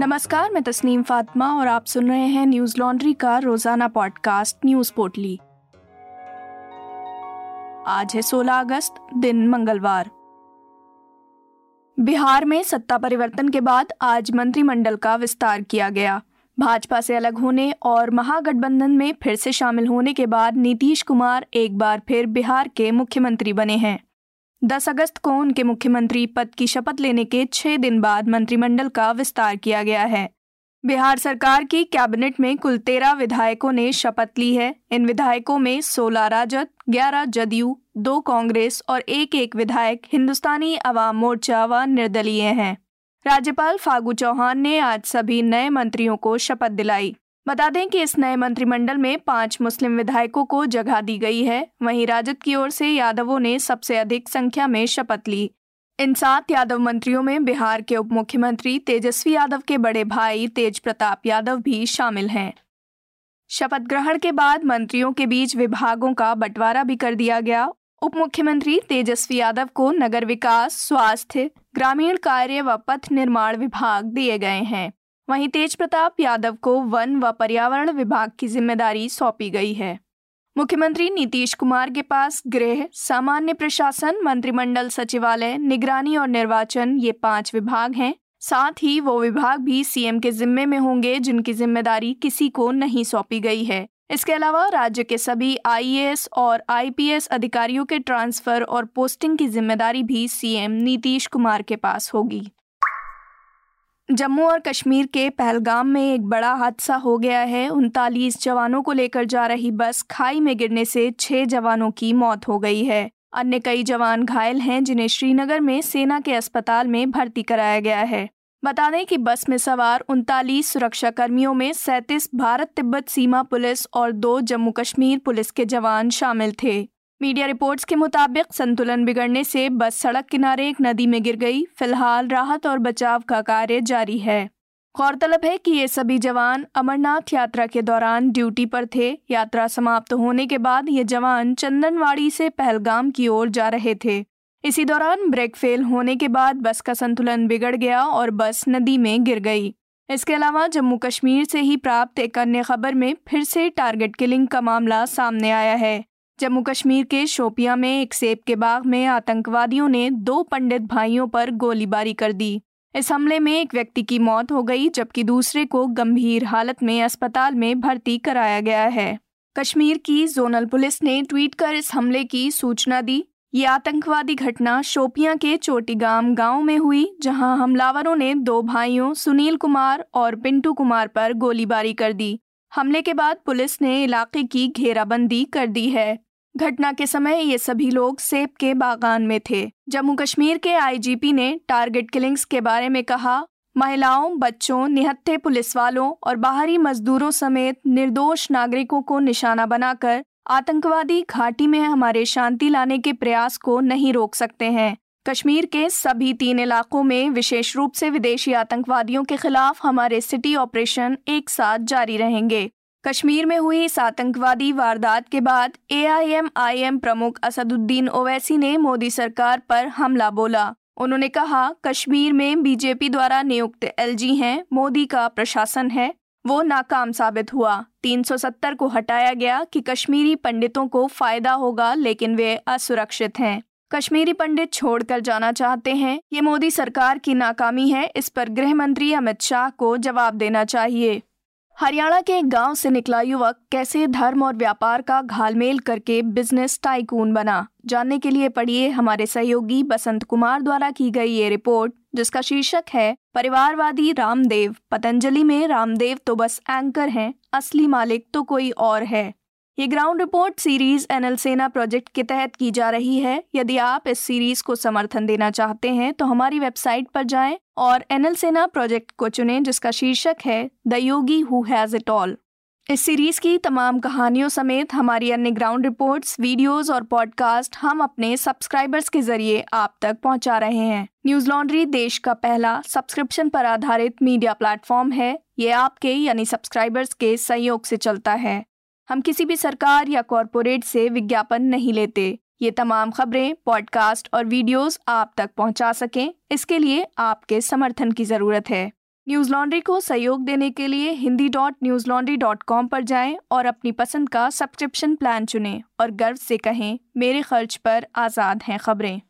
नमस्कार, मैं तस्नीम फातिमा और आप सुन रहे हैं न्यूज़ लॉन्ड्री का रोज़ाना पॉडकास्ट न्यूज़ पोटली। आज है 16 अगस्त, दिन मंगलवार। बिहार में सत्ता परिवर्तन के बाद आज मंत्रिमंडल का विस्तार किया गया। भाजपा से अलग होने और महागठबंधन में फिर से शामिल होने के बाद नीतीश कुमार एक बार फिर बिहार के मुख्यमंत्री बने हैं। 10 अगस्त को उनके मुख्यमंत्री पद की शपथ लेने के छह दिन बाद मंत्रिमंडल का विस्तार किया गया है। बिहार सरकार की कैबिनेट में कुल तेरह विधायकों ने शपथ ली है। इन विधायकों में 16 राजद 11 जदयू, दो कांग्रेस और एक एक विधायक हिंदुस्तानी अवाम मोर्चा व निर्दलीय हैं। राज्यपाल फागू चौहान ने आज सभी नए मंत्रियों को शपथ दिलाई। बता दें कि इस नए मंत्रिमंडल में पाँच मुस्लिम विधायकों को जगह दी गई है। वहीं राजद की ओर से यादवों ने सबसे अधिक संख्या में शपथ ली। इन सात यादव मंत्रियों में बिहार के उप मुख्यमंत्री तेजस्वी यादव के बड़े भाई तेज प्रताप यादव भी शामिल हैं। शपथ ग्रहण के बाद मंत्रियों के बीच विभागों का बंटवारा भी कर दिया गया। उप मुख्यमंत्री तेजस्वी यादव को नगर विकास, स्वास्थ्य, ग्रामीण कार्य व पथ निर्माण विभाग दिए गए हैं। वहीं तेज प्रताप यादव को वन व पर्यावरण विभाग की ज़िम्मेदारी सौंपी गई है। मुख्यमंत्री नीतीश कुमार के पास गृह, सामान्य प्रशासन, मंत्रिमंडल सचिवालय, निगरानी और निर्वाचन ये पाँच विभाग हैं। साथ ही वो विभाग भी सीएम के जिम्मे में होंगे, जिनकी ज़िम्मेदारी किसी को नहीं सौंपी गई है। इसके अलावा राज्य के सभी आईएएस और आईपीएस अधिकारियों के ट्रांसफ़र और पोस्टिंग की ज़िम्मेदारी भी सीएम नीतीश कुमार के पास होगी। जम्मू और कश्मीर के पहलगाम में एक बड़ा हादसा हो गया है। उनतालीस जवानों को लेकर जा रही बस खाई में गिरने से छह जवानों की मौत हो गई है। अन्य कई जवान घायल हैं जिन्हें श्रीनगर में सेना के अस्पताल में भर्ती कराया गया है। बता दें कि बस में सवार उनतालीस सुरक्षा कर्मियों में सैंतीस भारत तिब्बत सीमा पुलिस और दो जम्मू कश्मीर पुलिस के जवान शामिल थे। मीडिया रिपोर्ट्स के मुताबिक संतुलन बिगड़ने से बस सड़क किनारे एक नदी में गिर गई। फ़िलहाल राहत और बचाव का कार्य जारी है। गौरतलब है कि ये सभी जवान अमरनाथ यात्रा के दौरान ड्यूटी पर थे। यात्रा समाप्त होने के बाद ये जवान चंदनवाड़ी से पहलगाम की ओर जा रहे थे। इसी दौरान ब्रेक फेल होने के बाद बस का संतुलन बिगड़ गया और बस नदी में गिर गई। इसके अलावा जम्मू कश्मीर से ही प्राप्त एक अन्य खबर में फिर से टारगेट किलिंग का मामला सामने आया है। जम्मू कश्मीर के शोपिया में एक सेब के बाग में आतंकवादियों ने दो पंडित भाइयों पर गोलीबारी कर दी। इस हमले में एक व्यक्ति की मौत हो गई, जबकि दूसरे को गंभीर हालत में अस्पताल में भर्ती कराया गया है। कश्मीर की जोनल पुलिस ने ट्वीट कर इस हमले की सूचना दी। ये आतंकवादी घटना शोपिया के चोटीगाम गाँव में हुई, जहाँ हमलावरों ने दो भाइयों, सुनील कुमार और पिंटू कुमार पर गोलीबारी कर दी। हमले के बाद पुलिस ने इलाके की घेराबंदी कर दी है। घटना के समय ये सभी लोग सेब के बागान में थे। जम्मू कश्मीर के आईजीपी ने टारगेट किलिंग्स के बारे में कहा, महिलाओं, बच्चों, निहत्थे पुलिस वालों और बाहरी मजदूरों समेत निर्दोष नागरिकों को निशाना बनाकर आतंकवादी घाटी में हमारे शांति लाने के प्रयास को नहीं रोक सकते हैं। कश्मीर के सभी तीन इलाकों में विशेष रूप से विदेशी आतंकवादियों के खिलाफ हमारे सिटी ऑपरेशन एक साथ जारी रहेंगे। कश्मीर में हुई इस आतंकवादी वारदात के बाद एआईएमआईएम प्रमुख असदुद्दीन ओवैसी ने मोदी सरकार पर हमला बोला। उन्होंने कहा, कश्मीर में बीजेपी द्वारा नियुक्त एलजी हैं, मोदी का प्रशासन है, वो नाकाम साबित हुआ। 370 को हटाया गया कि कश्मीरी पंडितों को फ़ायदा होगा, लेकिन वे असुरक्षित हैं। कश्मीरी पंडित छोड़कर जाना चाहते हैं। ये मोदी सरकार की नाकामी है, इस पर गृह मंत्री अमित शाह को जवाब देना चाहिए। हरियाणा के एक गाँव से निकला युवक कैसे धर्म और व्यापार का घालमेल करके बिज़नेस टाइकून बना? जानने के लिए पढ़िए हमारे सहयोगी बसंत कुमार द्वारा की गई ये रिपोर्ट, जिसका शीर्षक है, परिवारवादी रामदेव। पतंजलि में रामदेव तो बस एंकर हैं, असली मालिक तो कोई और है। ये ground report series NL Sena project के तहत की जा रही है। यदि आप इस सीरीज़ को समर्थन देना चाहते हैं तो हमारी वेबसाइट पर जाएँ और एनएल सेना प्रोजेक्ट को चुनें, जिसका शीर्षक है the Yogi who has it all इस सीरीज़ की तमाम कहानियों समेत हमारी अन्य ग्राउंड रिपोर्ट्स वीडियोस और पॉडकास्ट हम अपने सब्सक्राइबर्स के ज़रिए आप तक पहुँचा रहे हैं। न्यूज़ लॉन्ड्री देश का पहला सब्सक्रिप्शन पर आधारित मीडिया प्लेटफॉर्म है। ये आपके, यानी सब्सक्राइबर्स के सहयोग से चलता है। हम किसी भी सरकार या कॉरपोरेट से विज्ञापन नहीं लेते। ये तमाम खबरें पॉडकास्ट और वीडियोस आप तक पहुँचा सकें। इसके लिए आपके समर्थन की ज़रूरत है। न्यूज़ लॉन्ड्री को सहयोग देने के लिए Hindi dot Newslaundry dot com पर जाएँ और अपनी पसंद का सब्सक्रिप्शन प्लान चुनें और गर्व से कहें, मेरे खर्च पर आज़ाद हैं खबरें।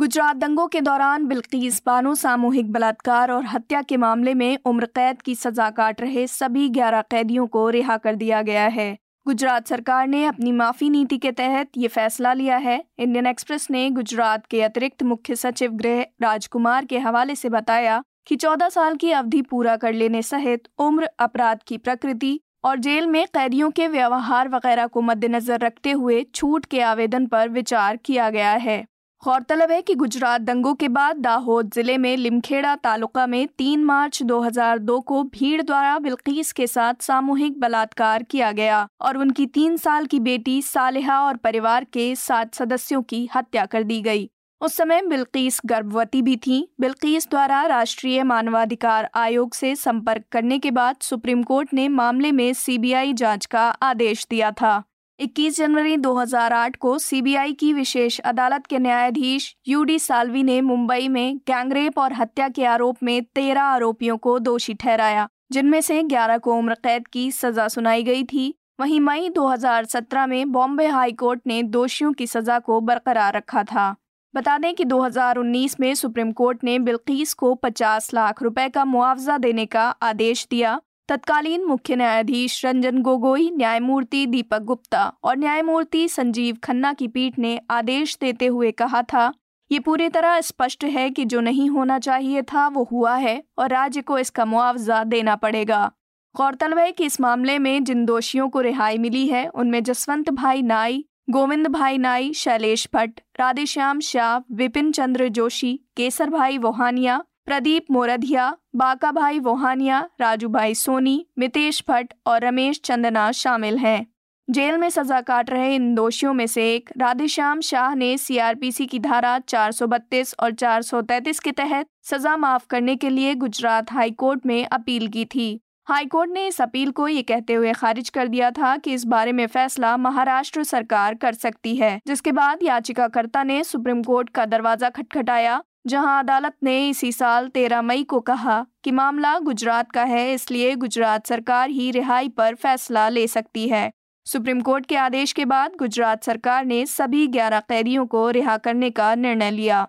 गुजरात दंगों के दौरान बिल्किस बानो सामूहिक बलात्कार और हत्या के मामले में उम्र कैद की सजा काट रहे सभी 11 कैदियों को रिहा कर दिया गया है। गुजरात सरकार ने अपनी माफ़ी नीति के तहत ये फैसला लिया है। इंडियन एक्सप्रेस ने गुजरात के अतिरिक्त मुख्य सचिव गृह राजकुमार के हवाले से बताया कि 14 साल की अवधि पूरा कर लेने सहित उम्र, अपराध की प्रकृति और जेल में कैदियों के व्यवहार वगैरह को मद्देनजर रखते हुए छूट के आवेदन पर विचार किया गया है। गौरतलब है कि गुजरात दंगों के बाद दाहोद ज़िले में लिमखेड़ा तालुका में 3 मार्च 2002 को भीड़ द्वारा बिल्कीस के साथ सामूहिक बलात्कार किया गया और उनकी तीन साल की बेटी सालेहा और परिवार के सात सदस्यों की हत्या कर दी गई। उस समय बिल्कीस गर्भवती भी थी। बिल्कीस द्वारा राष्ट्रीय मानवाधिकार आयोग से संपर्क करने के बाद सुप्रीम कोर्ट ने मामले में सीबीआई जाँच का आदेश दिया था। 21 जनवरी 2008 को सीबीआई की विशेष अदालत के न्यायाधीश यूडी साल्वी ने मुंबई में गैंगरेप और हत्या के आरोप में तेरह आरोपियों को दोषी ठहराया, जिनमें से 11 को उम्र कैद की सजा सुनाई गई थी। वहीं मई 2017 में बॉम्बे हाई कोर्ट ने दोषियों की सजा को बरकरार रखा था। बता दें कि 2019 में सुप्रीम कोर्ट ने बिल्कीस को 50 लाख रुपए का मुआवजा देने का आदेश दिया तत्कालीन मुख्य न्यायाधीश रंजन गोगोई, न्यायमूर्ति दीपक गुप्ता और न्यायमूर्ति संजीव खन्ना की पीठ ने आदेश देते हुए कहा था, ये पूरी तरह स्पष्ट है कि जो नहीं होना चाहिए था, वो हुआ है और राज्य को इसका मुआवजा देना पड़ेगा। गौरतलब है कि इस मामले में जिन दोषियों को रिहाई मिली है, उनमें जसवंत भाई नाई, गोविंद भाई नाई, शैलेश भट्ट, राधेश्याम शाह, विपिन चंद्र जोशी, केसर भाई वोहानिया प्रदीप मोरधिया बाका भाई वोहानिया राजू भाई सोनी, मितेश भट्ट और रमेश चंदना शामिल हैं। जेल में सजा काट रहे इन दोषियों में से एक राधेश्याम शाह ने सीआरपीसी की धारा 432 और 433 के तहत सजा माफ़ करने के लिए गुजरात हाईकोर्ट में अपील की थी। हाईकोर्ट ने इस अपील को ये कहते हुए खारिज कर दिया था कि इस बारे में फैसला महाराष्ट्र सरकार कर सकती है, जिसके बाद याचिकाकर्ता ने सुप्रीम कोर्ट का दरवाज़ा खटखटाया जहाँ अदालत ने इसी साल 13 मई को कहा कि मामला गुजरात का है, इसलिए गुजरात सरकार ही रिहाई पर फैसला ले सकती है। सुप्रीम कोर्ट के आदेश के बाद गुजरात सरकार ने सभी 11 कैदियों को रिहा करने का निर्णय लिया।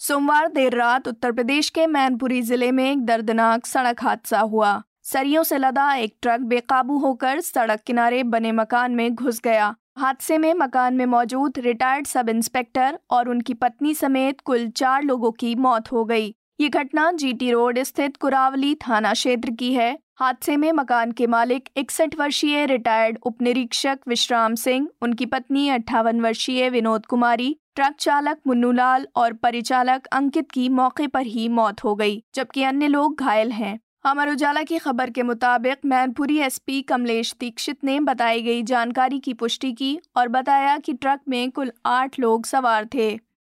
सोमवार देर रात उत्तर प्रदेश के मैनपुरी ज़िले में एक दर्दनाक सड़क हादसा हुआ। सरियों से लदा एक ट्रक बेकाबू होकर सड़क किनारे बने मकान में घुस गया। हादसे में मकान में मौजूद रिटायर्ड सब इंस्पेक्टर और उनकी पत्नी समेत कुल चार लोगों की मौत हो गई। ये घटना जीटी रोड स्थित कुरावली थाना क्षेत्र की है। हादसे में मकान के मालिक इकसठ वर्षीय रिटायर्ड उप निरीक्षक विश्राम सिंह, उनकी पत्नी अट्ठावन वर्षीय विनोद कुमारी, ट्रक चालक मुन्नूलाल और परिचालक अंकित की मौके पर ही मौत हो गई, जबकि अन्य लोग घायल हैं। अमर उजाला की खबर के मुताबिक मैनपुरी एसपी कमलेश दीक्षित ने बताई गई जानकारी की पुष्टि की और बताया कि ट्रक में कुल आठ लोग सवार थे।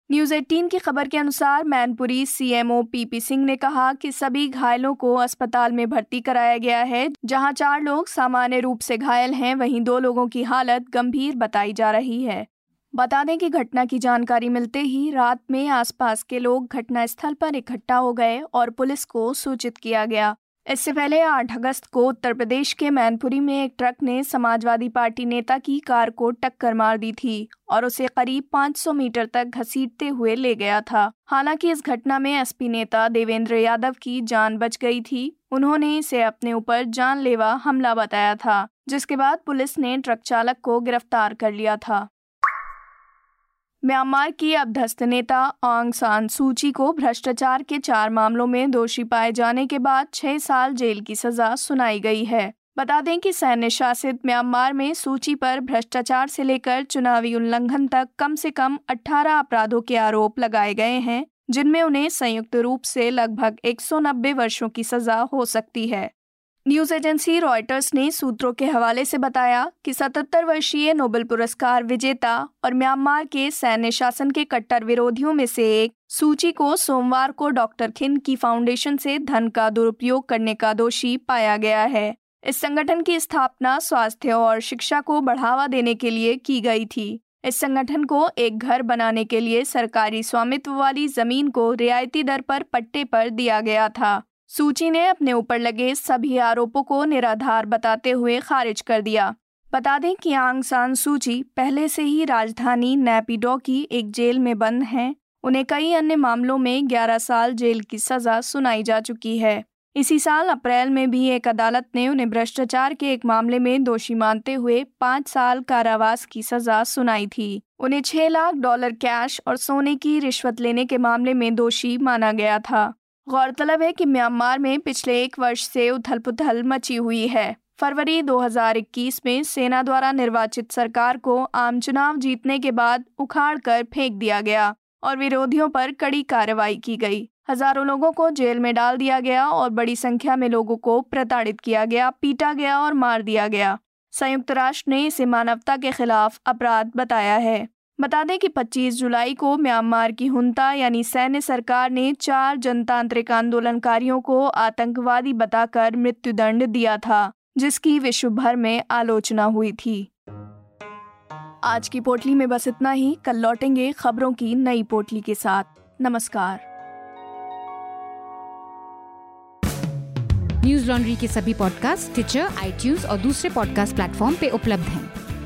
न्यूज़ 18 की खबर के अनुसार मैनपुरी सीएमओ पीपी सिंह ने कहा कि सभी घायलों को अस्पताल में भर्ती कराया गया है। जहाँ चार लोग सामान्य रूप से घायल हैं, वहीं दो लोगों की हालत गंभीर बताई जा रही है। बता दें कि घटना की जानकारी मिलते ही रात में आसपास के लोग घटनास्थल पर इकट्ठा हो गए और पुलिस को सूचित किया गया। इससे पहले 8 अगस्त को उत्तर प्रदेश के मैनपुरी में एक ट्रक ने समाजवादी पार्टी नेता की कार को टक्कर मार दी थी और उसे करीब 500 मीटर तक घसीटते हुए ले गया था। हालाँकि इस घटना में एसपी नेता देवेंद्र यादव की जान बच गई थी। उन्होंने इसे अपने ऊपर जानलेवा हमला बताया था, जिसके बाद पुलिस ने ट्रक चालक को गिरफ़्तार कर लिया था। म्यांमार की अभ्यस्त नेता आंग सान सूची को भ्रष्टाचार के चार मामलों में दोषी पाए जाने के बाद छह साल जेल की सजा सुनाई गई है। बता दें कि सैन्य शासित म्यांमार में सूची पर भ्रष्टाचार से लेकर चुनावी उल्लंघन तक कम से कम 18 अपराधों के आरोप लगाए गए हैं, जिनमें उन्हें संयुक्त रूप से लगभग 190 वर्षों की सजा हो सकती है। न्यूज़ एजेंसी रॉयटर्स ने सूत्रों के हवाले से बताया कि 77 वर्षीय नोबेल पुरस्कार विजेता और म्यांमार के सैन्य शासन के कट्टर विरोधियों में से एक सूची को सोमवार को डॉक्टर खिन की फाउंडेशन से धन का दुरुपयोग करने का दोषी पाया गया है। इस संगठन की स्थापना स्वास्थ्य और शिक्षा को बढ़ावा देने के लिए की गई थी। इस संगठन को एक घर बनाने के लिए सरकारी स्वामित्व वाली ज़मीन को रियायती दर पर पट्टे पर दिया गया था। सूची ने अपने ऊपर लगे सभी आरोपों को निराधार बताते हुए खारिज कर दिया। बता दें कि आंग सान सूची पहले से ही राजधानी नैपिडो की एक जेल में बंद हैं। उन्हें कई अन्य मामलों में 11 साल जेल की सजा सुनाई जा चुकी है। इसी साल अप्रैल में भी एक अदालत ने उन्हें भ्रष्टाचार के एक मामले में दोषी मानते हुए पाँच साल कारावास की सजा सुनाई थी। उन्हें छह लाख डॉलर कैश और सोने की रिश्वत लेने के मामले में दोषी माना गया था। गौरतलब है कि म्यांमार में पिछले एक वर्ष से उथल पुथल मची हुई है। फरवरी 2021 में सेना द्वारा निर्वाचित सरकार को आम चुनाव जीतने के बाद उखाड़ कर फेंक दिया गया और विरोधियों पर कड़ी कार्रवाई की गई। हज़ारों लोगों को जेल में डाल दिया गया और बड़ी संख्या में लोगों को प्रताड़ित किया गया, पीटा गया और मार दिया गया। संयुक्त राष्ट्र ने इसे मानवता के खिलाफ अपराध बताया है। बता दें कि 25 जुलाई को म्यांमार की हुंता, यानी सैन्य सरकार ने चार जनतांत्रिक आंदोलनकारियों को आतंकवादी बताकर मृत्युदंड दिया था, जिसकी विश्व भर में आलोचना हुई थी। आज की पोटली में बस इतना ही। कल लौटेंगे खबरों की नई पोटली के साथ। नमस्कार। न्यूज़ लॉन्ड्री के सभी पॉडकास्ट ट्विटर आई और दूसरे पॉडकास्ट प्लेटफॉर्म पे उपलब्ध हैं।